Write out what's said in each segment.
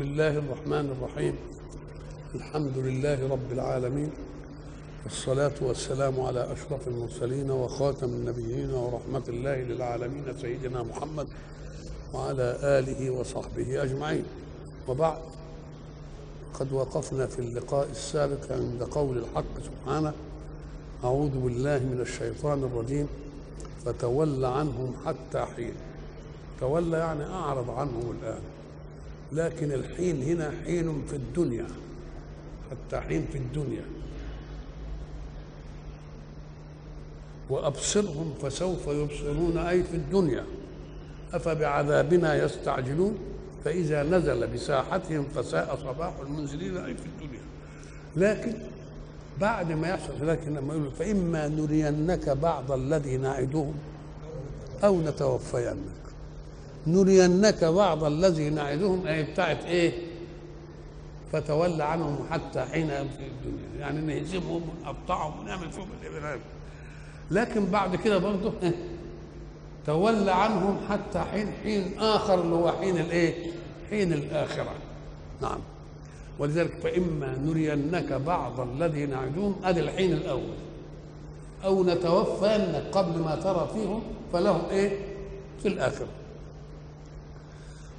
بسم الله الرحمن الرحيم. الحمد لله رب العالمين. والصلاة والسلام على أشرف المرسلين وخاتم النبيين ورحمة الله للعالمين سيدنا محمد وعلى آله وصحبه أجمعين. وبعد قد وقفنا في اللقاء السابق عند قول الحق سبحانه أعوذ بالله من الشيطان الرجيم فتول عنهم حتى حين. تولى يعني أعرض عنهم الآن. لكن الحين هنا حين في الدنيا حتى حين في الدنيا. وأبصرهم فسوف يبصرون أي في الدنيا. أفبعذابنا يستعجلون؟ فإذا نزل بساحتهم فساء صباح المنزلين أي في الدنيا. لكن بعد ما يحصل لكن لما يقول فإما نرينك بعض الذي نعدهم أو نتوفينك. نرينك بعض الذي نعدهم. أي بتاعت إيه؟ فتولى عنهم حتى حين في الدنيا. يعني نهزمهم ونقطعهم ونعمل فيهم الإبراهيم لكن بعد كده برضه تولى عنهم حتى حين حين آخر اللي هو حين الإيه؟ حين الآخرة. نعم. ولذلك فإما نرينك بعض الذي نعدهم. أدي الحين الأول. أو نتوفينك قبل ما ترى فيهم فلهم إيه؟ في الآخرة.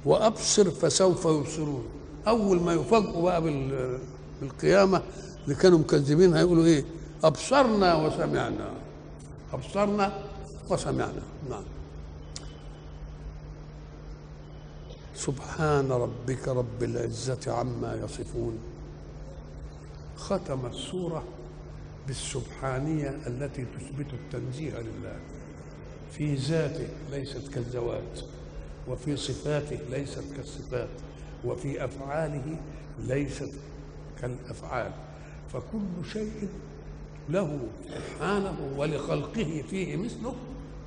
وأبصر فسوف يبصرون. أول ما يفاجئوا بقى بالقيامة اللي كانوا مكذبين هيقولوا إيه؟ أبصرنا وسمعنا. أبصرنا وسمعنا. نعم. سبحان ربك رب العزة عما يصفون. ختم السورة بالسبحانية التي تثبت التنزيه لله. في ذاته ليست كالذوات وفي صفاته ليست كالصفات وفي أفعاله ليست كالأفعال. فكل شيء له سبحانه ولخلقه فيه مثله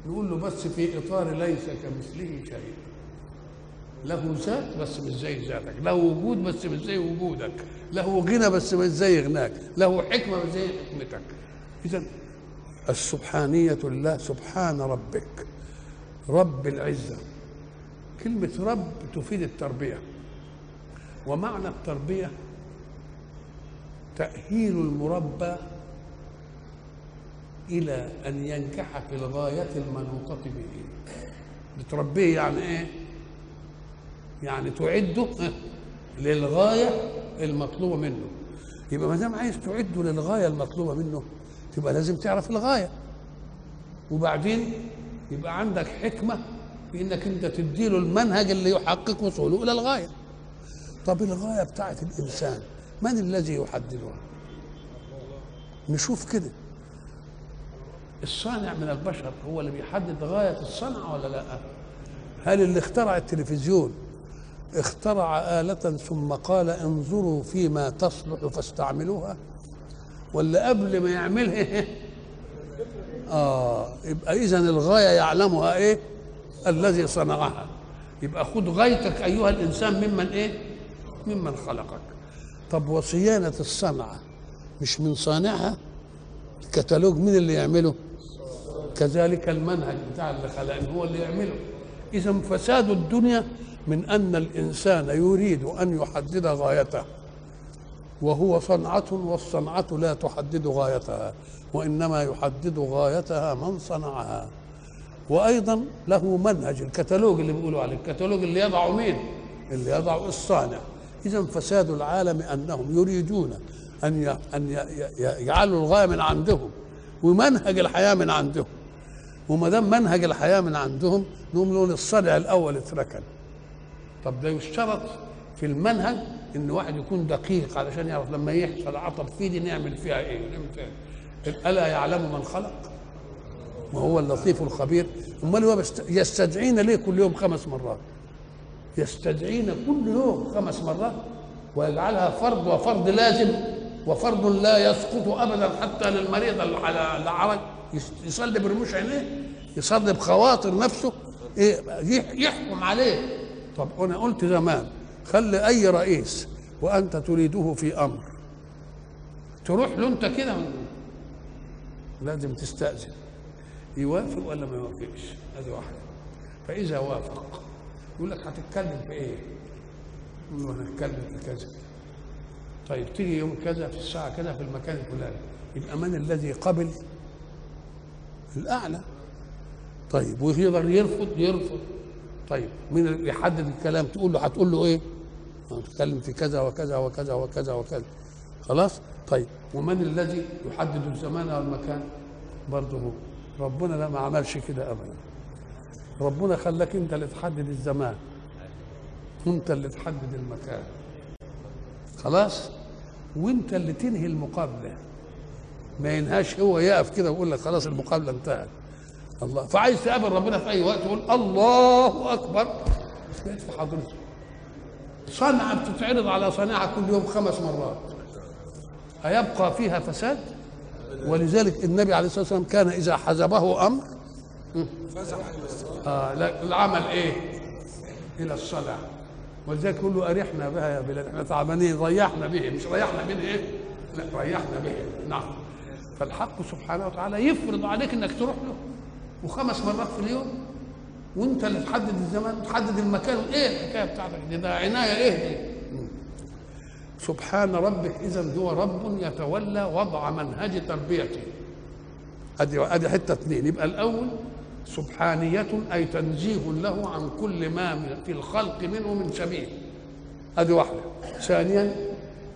نقول له بس في إطار ليس كمثله شيء. له ذات بس مش زي ذاتك له وجود بس مش زي وجودك له غنى بس مش زي غناك له حكمة مش زي حكمتك. إذا السبحانية لله سبحان ربك رب العزة. كلمة رب تفيد التربية. ومعنى التربية تأهيل المربى إلى أن ينجح في الغاية المنوطة به. بتربيه يعني إيه؟ يعني تعده للغاية المطلوبة منه. يبقى ما دام عايز تعده للغاية المطلوبة منه تبقى لازم تعرف الغاية. وبعدين يبقى عندك حكمة في إنك أنت تديله المنهج اللي يحقق وصوله إلى الغاية. طب الغاية بتاعت الإنسان من الذي يحددها؟ نشوف كده. الصانع من البشر هو اللي بيحدد غاية الصنعة ولا لا؟ هل اللي اخترع التلفزيون اخترع آلة ثم قال انظروا فيما تصلح فاستعملوها؟ ولا قبل ما يعملها؟ آه يبقى اذا الغاية يعلمها إيه؟ الذي صنعها. يبقى خذ غايتك أيها الإنسان ممن إيه؟ ممن خلقك. طب وصيانة الصنعة مش من صانعها؟ الكتالوج مين اللي يعمله؟ كذلك المنهج بتاع اللي خلقني هو اللي يعمله. إذا فساد الدنيا من أن الإنسان يريد أن يحدد غايته وهو صنعة والصنعة لا تحدد غايتها وإنما يحدد غايتها من صنعها. وأيضا له منهج الكتالوج اللي بيقولوا عليه الكتالوج اللي يضعه مين؟ اللي يضعه الصانع. إذا فساد العالم أنهم يريدون أن أن يجعلوا الغاية من عندهم ومنهج الحياة من عندهم. وما دام منهج الحياة من عندهم نقوم نقول الصنع الأول اتركن. طب ده يشترط في المنهج إن واحد يكون دقيق علشان يعرف لما يحصل عطب في دي نعمل فيها إيه؟ نعمل فيها إيه؟ ألا يعلم من خلق؟ وهو اللطيف الخبير. أمال هو يستدعينا ليه كل يوم خمس مرات؟ يستدعينا كل يوم خمس مرات ويجعلها فرض وفرض لازم وفرض لا يسقط ابدا حتى للمريض اللي عرج يصلي برموش عينيه يصلي بخواطر نفسه إيه يحكم عليه. طب أنا قلت زمان خلي أي رئيس وأنت تريده في أمر. تروح له أنت كده. لازم تستأذن. يوافق ولا ما يوافقش؟ هذه واحدة فإذا وافق يقول لك هتتكلم في إيه؟ نقول له هنتكلم في كذا. طيب تيجي يوم كذا في الساعة كذا في المكان الفلاني. يبقى من الذي قبل الأعلى. طيب ويقدر يرفض؟ يرفض. طيب مين اللي يحدد الكلام تقول له هتقول له إيه؟ نتكلم في كذا وكذا وكذا وكذا وكذا. خلاص؟ طيب ومن الذي يحدد الزمان والمكان؟ برضه هو. ربنا لا ما عملش كده ابدا. ربنا خلاك أنت اللي تحدد الزمان. وانت اللي تحدد المكان. خلاص؟ وأنت اللي تنهي المقابلة. ما ينهاش هو يقف كده ويقول لك خلاص المقابلة انتهت. الله. فعايز تقابل ربنا في أي وقت تقول الله أكبر. بقيت في حضرته صنعة بتتعرض على صناعة كل يوم خمس مرات. أيبقى فيها فساد؟ ولذلك النبي عليه الصلاة والسلام كان إذا حزبه أمر آه لا العمل إيه؟ إلى الصلاة. ولذلك يقول له أرحنا بها يا بلال إحنا تعبانين ريحنا به مش ريحنا به إيه؟ لا ريحنا به نعم. فالحق سبحانه وتعالى يفرض عليك إنك تروح له. وخمس مرات في اليوم وأنت اللي تحدد الزمان وتحدد المكان إيه الحكاية بتاعتك؟ دي ده عناية إيه؟ دي سبحان ربك إذا هو رب يتولى وضع منهج تربيته. ادي أدي حتة اثنين يبقى الأول سبحانية أي تنزيه له عن كل ما في الخلق منه من شبيه. هذه واحدة. ثانيا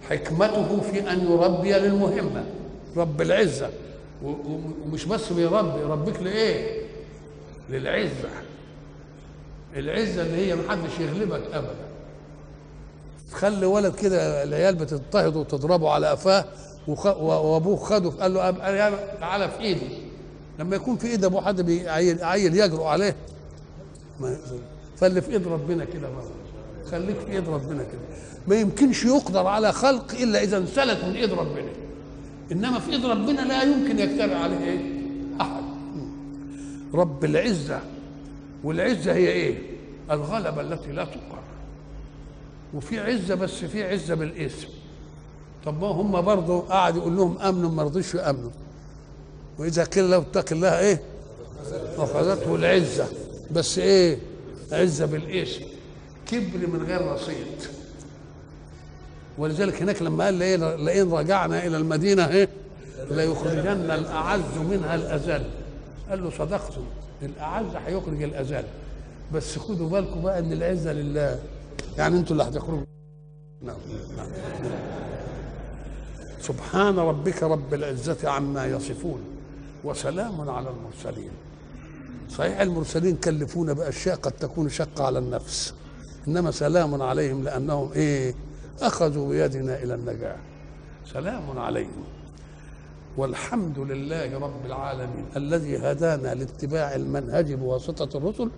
حكمته في أن يربي للمهمة رب العزة. ومش بس بيربي يربيك لإيه؟ للعزة. العزة اللي هي محدش يغلبك أبدا. تخلي ولد كده العيال بتضطهد وتضربه على قفاه وابوه خده قال له تعالى في إيدي. لما يكون في إيد أبوه حد عيل يجرؤ عليه. ما فاللي في إيد ربنا كده برضه خليك في إيد ربنا كده. ما يمكنش يقدر على خلق إلا إذا انسلت من إيد ربنا. إنما في إيد ربنا لا يمكن يجترئ عليه إيه؟ أحد. رب العزة. والعزة هي إيه؟ الغلبة التي لا تقر وفي عزة بس في عزة بالاسم. طب ما هم برضه قعد يقول لهم امنوا ما رضيش يأمنوا. وإذا له اتق الله إيه؟ اخذته العزة. بس إيه؟ عزة بالاسم. كبر من غير رصيد ولذلك هناك لما قال إيه لئن رجعنا إلى المدينة إيه؟ ليخرجن الأعز منها الاذل قال له صدقتم الأعز هيخرج الاذل بس خدوا بالكم بقى إن العزة لله. يعني أنتوا اللي هتخرجوا نعم. نعم سبحان ربك رب العزة عما يصفون وسلام على المرسلين. صحيح المرسلين كلفونا بأشياء قد تكون شقة على النفس. إنما سلام عليهم لأنهم إيه؟ أخذوا بيدنا إلى النجاة. سلام عليهم. والحمد لله رب العالمين الذي هدانا لاتباع المنهج بواسطة الرسل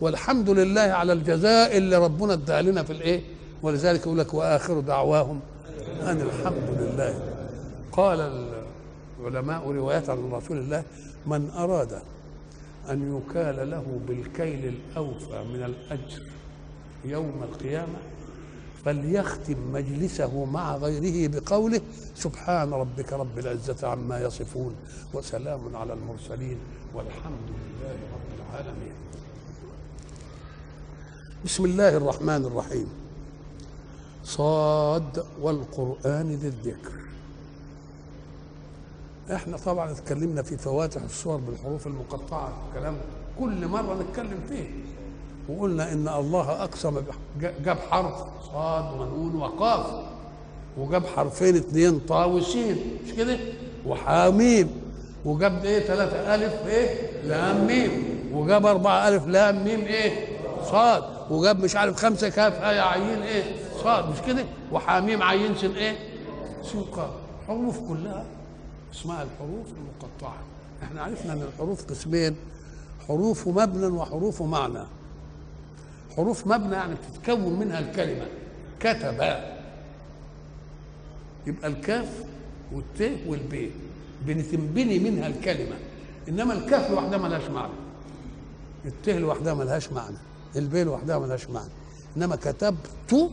والحمد لله على الجزاء اللي ربنا ادى لنا في الايه؟ ولذلك يقول لك وآخر دعواهم أن الحمد لله. قال العلماء رواية عن رسول الله من أراد أن يكال له بالكيل الأوفى من الأجر يوم القيامة فليختم مجلسه مع غيره بقوله سبحان ربك رب العزة عما يصفون وسلام على المرسلين والحمد لله رب العالمين. بسم الله الرحمن الرحيم. صاد والقرآن ذي الذكر. إحنا طبعا اتكلمنا في فواتح الصور بالحروف المقطعة كلام كل مرة نتكلم فيه. وقلنا إن الله أقسم جاب حرف صاد ونون وقاف. وجاب حرفين اثنين طا وسين مش كده؟ وحاميم. وجاب إيه؟ ثلاثة ألف إيه؟ لام ميم. وجاب أربعة ألف لام ميم إيه؟ صاد. وجاب مش عارف خمسة كاف آية عين إيه؟ صاد مش كده؟ وحاميم عين سين إيه؟ قاف حروف كلها اسمها الحروف المقطعة. إحنا عرفنا إن الحروف قسمين حروف مبنى وحروف معنى. حروف مبنى يعني بتتكون منها الكلمة. كتب. يبقى الكاف والت والب. بنتنبني منها الكلمة. إنما الكاف لوحدها ملهاش معنى. الت لوحدها ملهاش معنى. الب لوحدها ملهاش معنى. إنما كتبت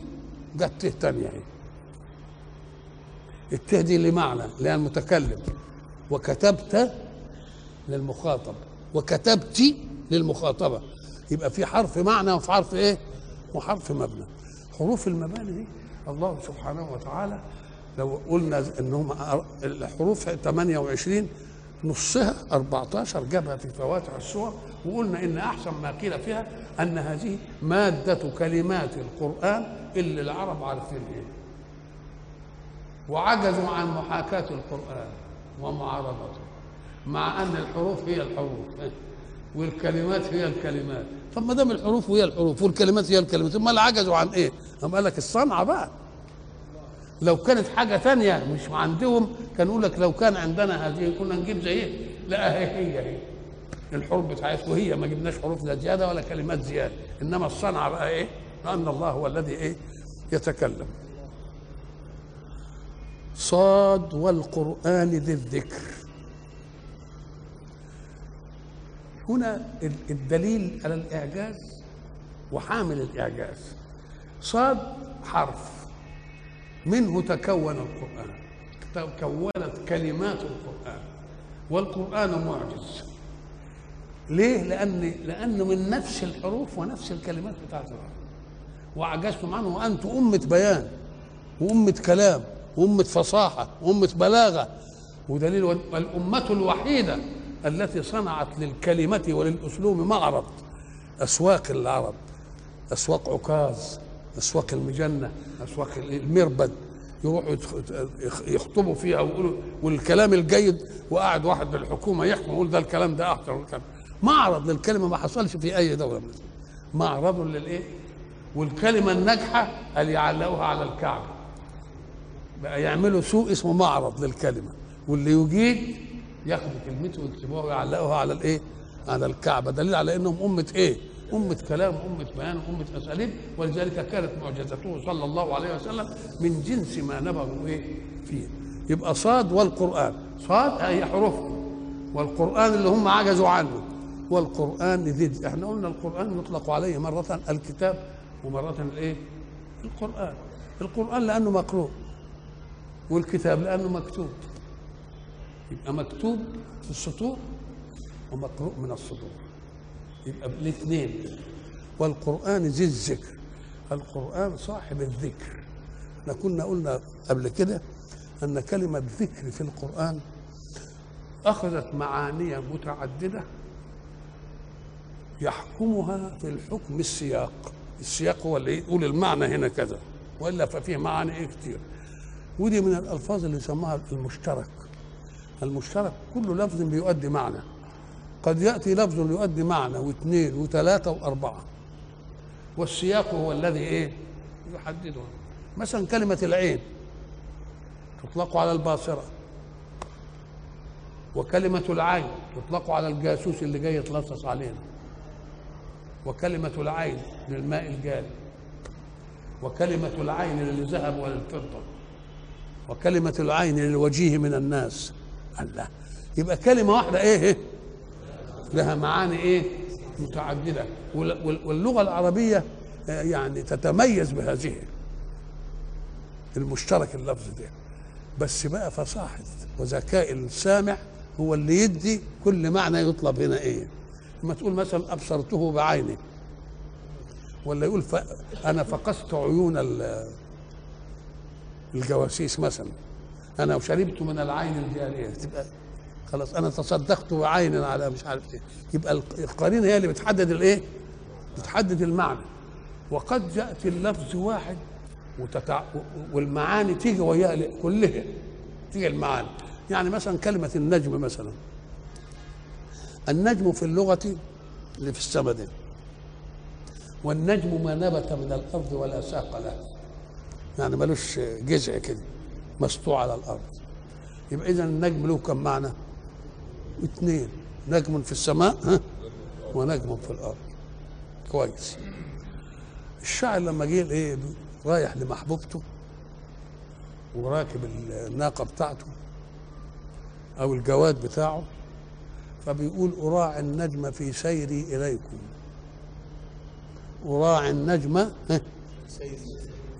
جت ت تانية اهي الت دي لمعنى هي المتكلم وكتبت للمخاطب. وكتبت للمخاطبة. يبقى في حرف معنى وفي حرف إيه؟ وحرف مبنى. حروف المباني دي الله سبحانه وتعالى لو قلنا إنهم الحروف 28 نصها 14 جابها في فواتح السور وقلنا إن أحسن ما قيل فيها أن هذه مادة كلمات القرآن اللي العرب عارفين إيه وعجزوا عن محاكاة القرآن ومعارضته مع أن الحروف هي الحروف والكلمات هي الكلمات. طب ما دام الحروف هي الحروف والكلمات هي الكلمات امال عجزوا عن إيه؟ أم قال لك الصنعة بقى. لو كانت حاجة ثانية مش عندهم كان يقول لك لو كان عندنا هذه كنا نجيب زي لا هي هي هي. الحروف بتاعتكم هي ما جبناش حروف لا زيادة ولا كلمات زيادة إنما الصنعه بقى إيه؟ لأن الله هو الذي إيه؟ يتكلم. صاد والقرآن ذي الذكر. هنا الدليل على الإعجاز وحامل الإعجاز. صاد حرف. منه تكون القرآن. تكونت كلمات القرآن. والقرآن معجز. ليه؟ لأن لأنه من نفس الحروف ونفس الكلمات بتاعت العرب وأعجزتم عنه وأنتم أمة بيان وأمة كلام وأمة فصاحة وأمة بلاغة. ودليل والأمة الوحيدة التي صنعت للكلمة وللأسلوب معرض أسواق العرب أسواق عكاظ أسواق المجنة أسواق المربد يروحوا يخطبوا فيها ويقولوا والكلام الجيد وقاعد واحد بالحكومة يحكم يقول ده الكلام ده أحسن الكلام معرض للكلمة ما حصلش في أي دولة من معرض للإيه؟ والكلمة الناجحة اللي يعلقوها على الكعبة. بقى يعملوا سوق اسمه معرض للكلمة. واللي يجيد ياخدوا كلمته ويكتبوها ويعلقوها على الإيه؟ على الكعبة. دليل على إنهم أمة إيه؟ أمة كلام أمة بيان أمة أساليب. ولذلك كانت معجزته صلى الله عليه وسلم من جنس ما نبغوا إيه؟ فيه. يبقى صاد والقرآن. صاد هي حروف. والقرآن اللي هم عجزوا عنه. والقرآن ذي إحنا قلنا القرآن يطلق عليه مرة الكتاب ومرة الايه؟ القرآن. القرآن لأنه مقروء والكتاب لأنه مكتوب. يبقى مكتوب في السطور ومقروء من الصدور يبقى الاثنين. والقرآن ذي الذكر. القرآن صاحب الذكر. إحنا كنا قلنا قبل كده أن كلمة ذكر في القرآن أخذت معاني متعددة يحكمها في الحكم السياق. السياق هو اللي يقول المعنى هنا كذا وإلا ففيه معاني إيه كتير. ودي من الألفاظ اللي يسموها المشترك. المشترك كل لفظ بيؤدي معنى. قد يأتي لفظ يؤدي معنى واثنين وثلاثة وأربعة. والسياق هو الذي إيه؟ يحدده. مثلا كلمة العين تطلق على الباصرة. وكلمة العين تطلق على الجاسوس اللي جاي يتلصص علينا. وكلمة العين للماء الجاري وكلمة العين للذهب وللفضة وكلمة العين للوجيه من الناس. الله! يبقى كلمة واحدة إيه؟ لها معاني إيه؟ متعددة. واللغة العربية يعني تتميز بهذه المشترك اللفظ ده. بس بقى فصاحة وذكاء السامع هو اللي يدي كل معنى يطلب هنا إيه؟ لما تقول مثلا أبصرته بعيني. ولا يقول ف... أنا فقست عيون الجواسيس مثلا. أنا شربت من العين الجارية. تبقى خلاص أنا تصدقت بعين على مش عارف إيه. يبقى القرينه هي اللي بتحدد الإيه؟ بتحدد المعنى. وقد ياتي اللفظ واحد وتتع... والمعاني تيجي وياها كلها تيجي المعاني. يعني مثلا كلمة النجم مثلا. النجم في اللغة اللي في السماء دي. والنجم ما نبت من الأرض ولا ساق له. يعني ملوش جذع كده مسطوع على الأرض. يبقى إذا النجم له كم معنى؟ اثنين نجم في السماء ها؟ ونجم في الأرض. كويس. الشاعر لما جه إيه رايح لمحبوبته وراكب الناقة بتاعته أو الجواد بتاعه. فبيقول اراعي النجم في سيري إليكم. اراعي النجم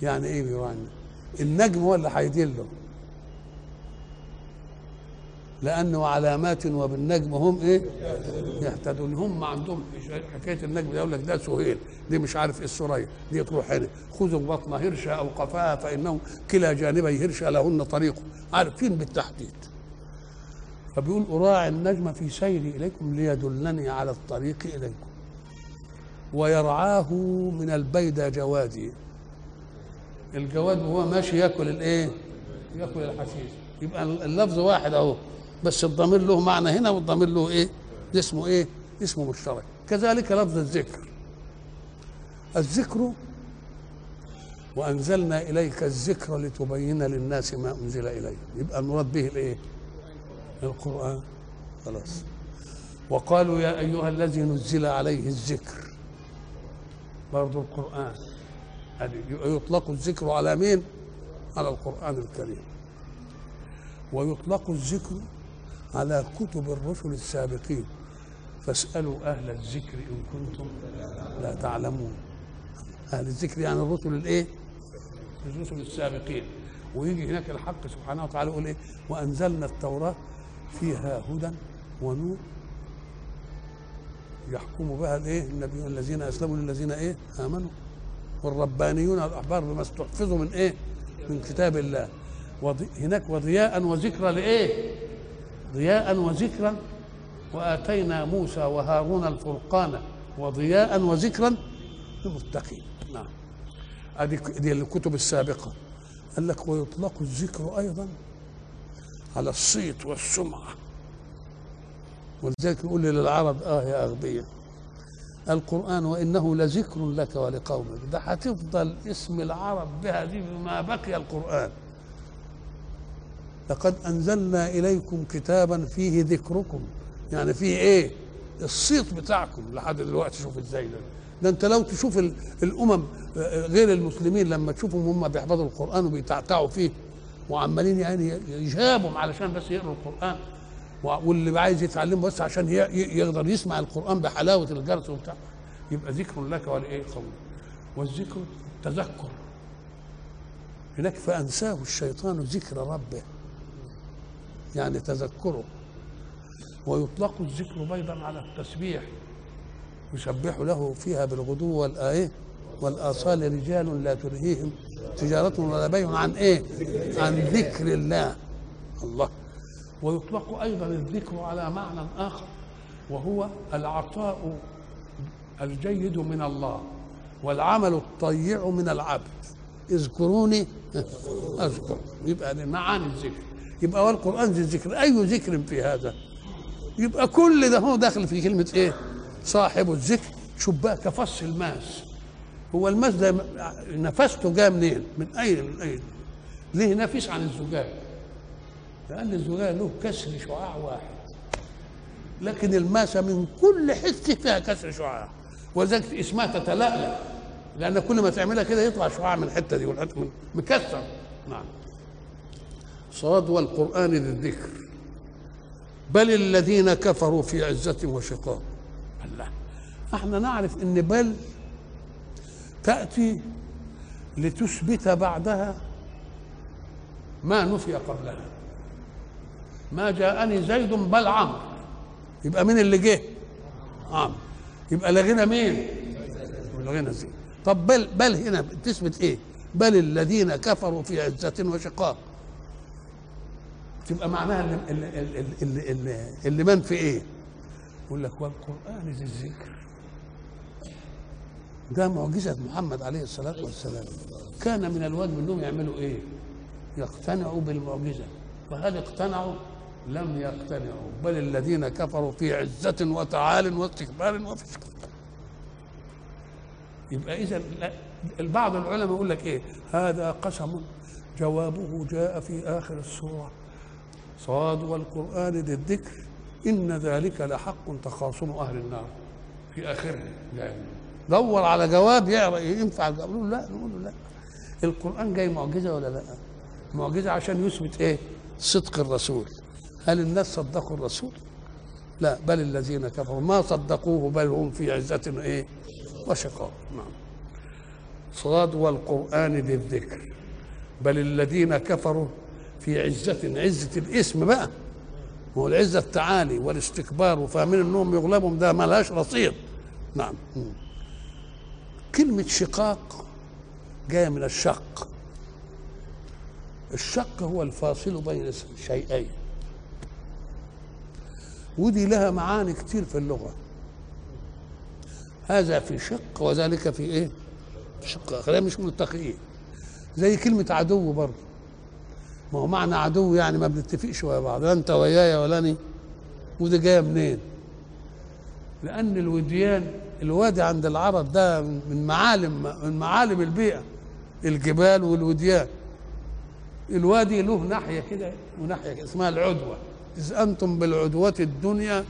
يعني إيه بيراعي النجم؟ النجم هو اللي هيدله. لأنه علامات وبالنجم هم إيه؟ يهتدون. هم عندهم حكاية النجم ده يقول لك ده سهيل دي مش عارف إيه السريه دي تروح هنا. خذوا بطن هرشة أو قفاها فانه كلا جانبي هرشة لهن طريق. عارفين بالتحديد؟ فبيقول أراعي النجم في سيري إليكم ليدلني على الطريق إليكم ويرعاه من البيدى جوادي. الجواد وهو ماشي ياكل الإيه؟ ياكل الحشيش. يبقى اللفظ واحد أهو. بس الضمير له معنى هنا والضمير له إيه؟ اسمه إيه؟ اسمه مشترك. كذلك لفظ الذكر. الذكر وأنزلنا إليك الذكر لتبين للناس ما أنزل اليهم يبقى المراد به الإيه؟ القرآن. خلاص. وقالوا يا أيها الذي نزل عليه الذكر. برضو القرآن. هذه يطلق الذكر على مين؟ على القرآن الكريم. ويطلق الذكر على كتب الرسل السابقين. فاسألوا أهل الذكر إن كنتم لا تعلمون. أهل الذكر يعني الرسل الإيه؟ الرسل السابقين. ويجي هناك الحق سبحانه وتعالى يقول إيه؟ وأنزلنا التوراة فيها هدى ونور يحكم بها الايه؟ النبيون الذين أسلموا للذين إيه؟ آمنوا. والربانيون الأحبار بما استحفظوا من إيه؟ من كتاب الله. وضي هناك وضياء وذكرى لإيه؟ ضياء وذكرا وآتينا موسى وهارون الفرقان وضياء وذكرا للمتقين. نعم. هذه الكتب السابقة. قال لك ويطلق الذكر أيضا على الصيت والسمعة. ولذلك يقول للعرب آه يا اغبياء القرآن وإنه لذكر لك ولقومك. ده هتفضل اسم العرب بها دي ما بقي القرآن. لقد أنزلنا إليكم كتابا فيه ذكركم. يعني فيه إيه؟ الصيت بتاعكم. لحد دلوقتي شوف إزاي ده. ده أنت لو تشوف الأمم غير المسلمين لما تشوفهم هم بيحفظوا القرآن وبيتعتعوا فيه وعمالين يعني يجابهم علشان بس يقروا القرآن. واللي عايز يتعلم بس عشان يقدر يسمع القرآن بحلاوة الجرس وبتاع. يبقى ذكر لك ولإيه؟ قول والذكر تذكر. هناك فأنساه الشيطان ذكر ربه. يعني تذكره. ويطلق الذكر أيضا على التسبيح. يسبح له فيها بالغدو والآية. والآصال رجال لا تلهيهم. تجارة ولا بيع عن إيه؟ عن ذكر الله. الله. ويطلق أيضا الذكر على معنى آخر وهو العطاء الجيد من الله والعمل الطيع من العبد. اذكروني. أذكر. يبقى معاني الذكر. يبقى والقران ذي الذكر. أي ذكر في هذا؟ يبقى كل ده هو داخل في كلمة إيه؟ صاحب الذكر. شوف بقى كفص الماس. هو الماس ده نفسته جاء منين؟ من أين؟ من أين؟ ليه نفس عن الزجاج؟ لأن الزجاج له كسر شعاع واحد. لكن الماسة من كل حتة فيها كسر شعاع. ولذلك اسمها تتلألأ. لأن كل ما تعملها كده يطلع شعاع من الحتة دي والحتة من مكسر. نعم. صاد والقرآن ذي الذكر بل الذين كفروا في عزة وشقاق. الله. إحنا نعرف إن بل تأتي لتثبت بعدها ما نفي قبلها. ما جاءني زيد بل عمرو. يبقى مين اللي جه؟ عمرو. يبقى لغينا مين؟ لغينا زيد. طب بل بل هنا تثبت إيه؟ بل الذين كفروا في عزة وشقاق. تبقى معناها اللي, اللي, اللي, اللي, اللي من في إيه؟ يقول لك والقرآن ذي الذكر. ده معجزة محمد عليه الصلاة والسلام. كان من الواجب أنهم يعملوا إيه؟ يقتنعوا بالمعجزة. فهل اقتنعوا؟ لم يقتنعوا. بل الذين كفروا في عزة وتعال واستكبار وفي يبقى إذا بعض العلماء يقول لك إيه؟ هذا قسم جوابه جاء في آخر السورة. صاد والقرآن ذي الذكر إن ذلك لحق تخاصم أهل النار. في آخره يعني دور على جواب ينفع نقول لا نقول لا. القرآن جاي معجزة ولا لا؟ معجزة عشان يثبت إيه؟ صدق الرسول. هل الناس صدقوا الرسول؟ لا بل الذين كفروا. ما صدقوه بل هم في عزة إيه؟ وشقاء. نعم. صاد والقرآن ذي الذكر بل الذين كفروا في عزة عزة الإسم بقى. هو العزة التعالي والاستكبار وفاهمين انهم يغلبهم ده ملهاش رصيد. نعم. كلمة شقاق جاية من الشق. الشق هو الفاصل بين شيئين. ودي لها معاني كتير في اللغة. هذا في شق وذلك في إيه؟ شق آخر. مش ملتقيين زي كلمة عدو برضه. ما هو معنى عدو يعني ما بنتفقش ويا بعض. لا أنت ويايا ولا اني ودي جاية منين؟ لأن الوديان الوادي عند العرب ده من معالم من معالم البيئة الجبال والوديان. الوادي له ناحية كده وناحية كده اسمها العدوه إذ أنتم بالعدوه الدنيا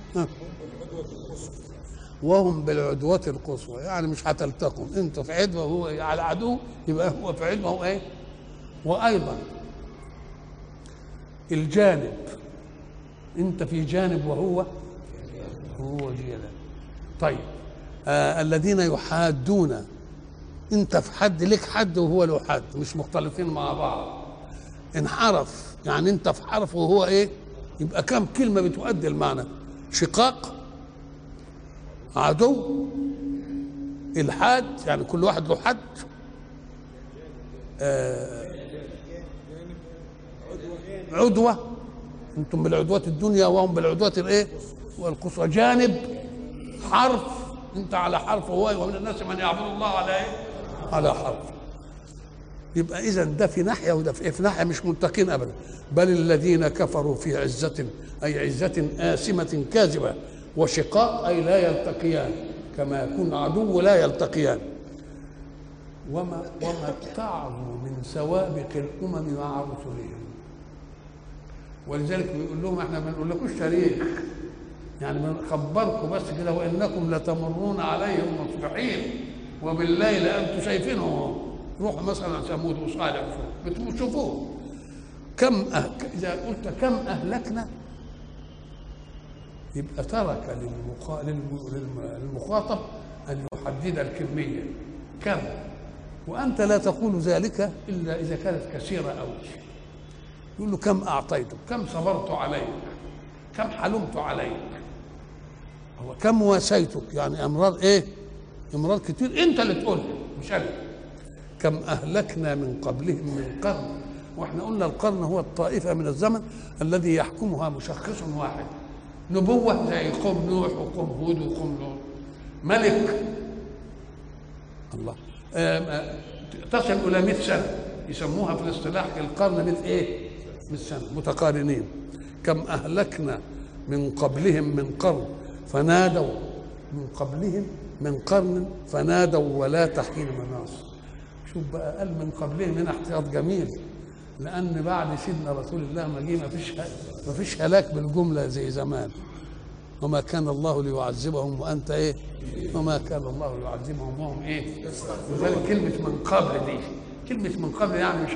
وهم بالعدوة القصوى. يعني مش هتلتقوا أنتوا في عدوة وهو على عدو يبقى هو في عدوة هو إيه؟ وأيضا الجانب. أنت في جانب وهو هو جانب طيب. آه الذين يحادون. انت في حد لك حد وهو له حد مش مختلفين مع بعض. انحرف يعني انت في حرف وهو إيه؟ يبقى كم كلمة بتؤدي المعنى؟ شقاق عدو الحاد يعني كل واحد له حد. آه عدوة أنتم بالعدوة الدنيا وهم بالعدوة الايه؟ والقصوى. جانب حرف انت على حرف وهو ومن الناس من يعبد الله على إيه على حرف. يبقى إذا ده في ناحية وده في؟ في ناحية مش ملتقين ابدا. بل الذين كفروا في عزة أي عزة آسمة كاذبة وشقاق أي لا يلتقيان. كما يكون عدو لا يلتقيان. وما وما اتعظوا من سوابق الأمم مع رسلهم. ولذلك بيقول لهم إحنا ما بنقول تاريخ يعني بنخبركم بس كده وإنكم لتمرون عليهم مصبحين وبالليل أنتم شايفينهم. روحوا مثلا ثمود وصالح بتشوفوه كم أه... إذا قلت كم أهلكنا يبقى ترك للمخ... للمخاطب أن يحدد الكمية. كم؟ وأنت لا تقول ذلك إلا إذا كانت كثيرة قوي يقول له كم أعطيتك؟ كم صبرت عليك؟ كم حلمت عليك؟ هو كم واسيتك يعني أمراض إيه؟ أمراض كتير. أنت اللي تقولها مش أنا. كم أهلكنا من قبلهم من قرن. وإحنا قلنا القرن هو الطائفة من الزمن الذي يحكمها مشخص واحد. نبوة زي قوم نوح وقوم هود وقوم لوط. ملك. الله. تصل إلى 100 سنة. يسموها في الاصطلاح القرن 100 إيه؟ 100 سنة. متقارنين. كم أهلكنا من قبلهم من قرن. فنادوا من قبلهم من قرن فنادوا ولا تحين مناص. شوف بقى قال من قبلهم هنا احتياط جميل لأن بعد سيدنا رسول الله ما جه ما فيش ما فيش هلاك بالجملة زي زمان. وما كان الله ليعذبهم وأنت إيه؟ وما كان الله ليعذبهم وهم إيه؟ لذلك كلمة من قبل دي كلمة من قبل يعني مش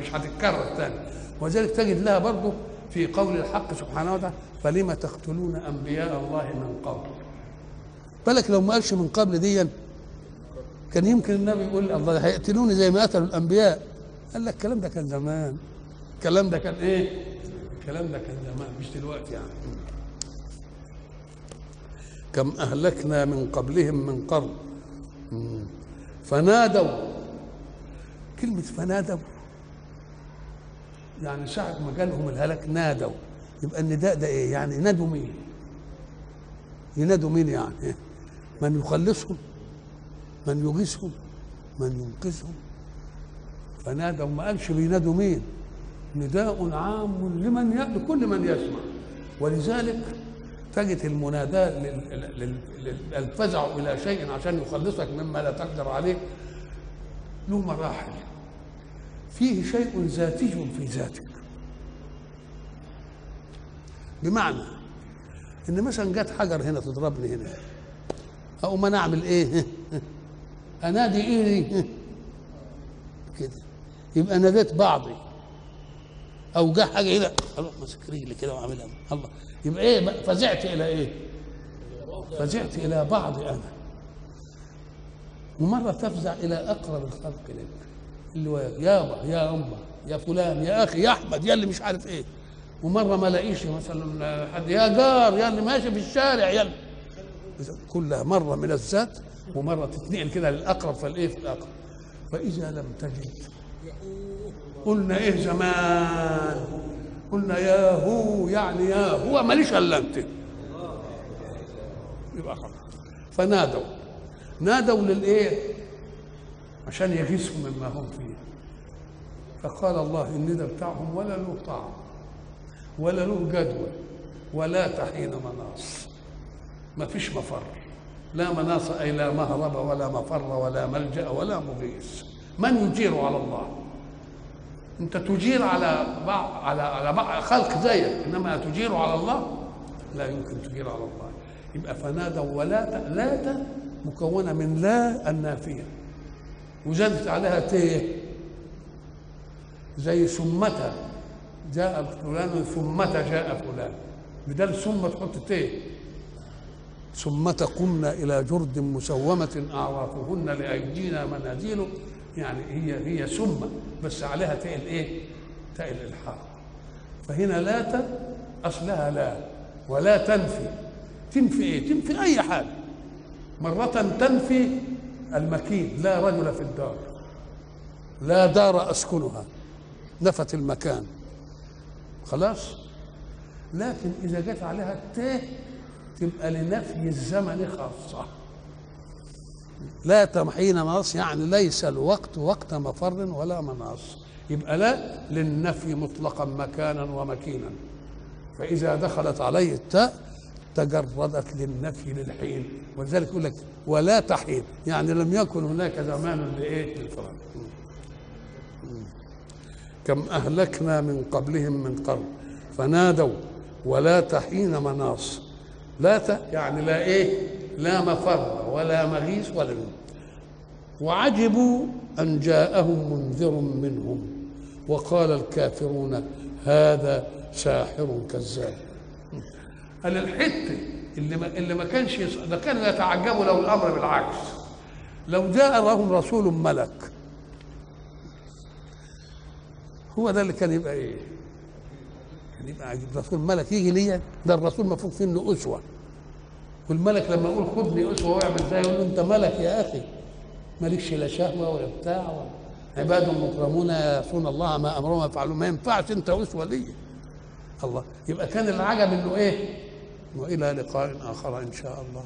مش هتتكرر تاني. وذلك تجد لها برضه في قول الحق سبحانه وتعالى فلم تقتلون أنبياء الله من قبل؟ بالك لو ما قالش من قبل دي كان يمكن النبي يقول الله هيقتلوني زي ما قتلوا الأنبياء. قال لك الكلام ده كان زمان. الكلام ده كان إيه؟ الكلام ده كان زمان مش دلوقتي يعني. كم أهلكنا من قبلهم من قرن. فنادوا. كلمة فنادوا. يعني ساعة ما جالهم الهلاك نادوا يبقى النداء ده إيه؟ يعني ينادوا مين؟ ينادوا مين يعني؟ من يخلصهم من يغيثهم من ينقذهم فنادوا ما قالش بينادوا مين؟ نداء عام لمن ي... لكل من يسمع ولذلك تجد المناداة الفزع إلى شيء عشان يخلصك مما لا تقدر عليه له مراحل فيه شيء ذاتي في ذاتك. بمعنى إن مثلا جت حجر هنا تضربني هنا أقوم أنا أعمل إيه؟ أنادي إيه؟ كده. يبقى ناديت بعضي. أو جه حاجة هنا أروح ماسك رجلي كده وأعملها. الله. يبقى إيه؟ فزعت إلى إيه؟ فزعت إلى بعضي أنا. ومرة تفزع إلى أقرب الخلق لك اللي هو يابا يا أمه يا فلان يا أخي يا أحمد يا اللي مش عارف إيه. ومرة ما لاقيش مثلا حد يا جار يا اللي ماشي في الشارع يا. كلها مرة من الذات ومرة تتنقل كده للأقرب فالإيه في الأقرب؟ فإذا لم تجد. قلنا إيه زمان؟ قلنا يا هو يعني يا هو ماليش الا انت يبقى خلاص. فنادوا. نادوا للإيه؟ عشان يغيثوا مما هم فيه. فقال الله الندى بتاعهم ولا له طعم ولا له جدوى ولا تحين مناص. ما فيش مفر. لا مناص أي لا مهرب ولا مفر ولا ملجأ ولا مغيث. من يجير على الله؟ أنت تجير على بعض على على بعض خلق زيك إنما تجير على الله؟ لا يمكن تجير على الله. يبقى فنادوا ولا لا مكونة من لا النافية. وزادت عليها ت زي ثمة جاء فلان ثمة جاء فلان. بدل ثم تحط ت. ثمة قمنا إلى جرد مسومة أعرافهن لأيدينا منازل. يعني هي هي ثم بس عليها تاء الايه؟ تاء الإلحاق فهنا لا ت أصلها لا. ولا تنفي. تنفي إيه؟ تنفي أي حاجة. مرة تنفي المكين لا رجل في الدار. لا دار أسكنها. نفت المكان. خلاص؟ لكن إذا جت عليها التاء تبقى لنفي الزمن خاصة. لا تمحين مناص يعني ليس الوقت وقت مفر ولا مناص. يبقى لا للنفي مطلقا مكانا ومكينا. فإذا دخلت عليه التاء تجردت للنفي للحين. ولذلك يقول لك ولا تحين يعني لم يكن هناك زمان لإيه؟ للفراغ كم أهلكنا من قبلهم من قرن فنادوا ولا تحين مناص. لا ت... يعني لا إيه؟ لا مفر ولا مغيث ولا. وعجبوا أن جاءهم منذر منهم. وقال الكافرون هذا ساحر كذاب. قال الحته اللي ما اللي ما كانش. ده كانوا يتعجبوا لو الأمر بالعكس. لو جاء لهم رسول ملك هو ده اللي كان يبقى إيه؟ كان يبقى عجيب رسول ملك يجي ليا ده الرسول المفروض فيه انه أسوة. والملك لما يقول خدني أسوة واعمل زي يقول له أنت ملك يا أخي. مالكش لا شهوة ولا بتاع عباد مكرمون يعصون الله ما أمرهم يفعلون ما ينفعش أنت أسوة ليا. الله. يبقى كان العجب إنه إيه؟ وإلى لقاء آخر إن شاء الله.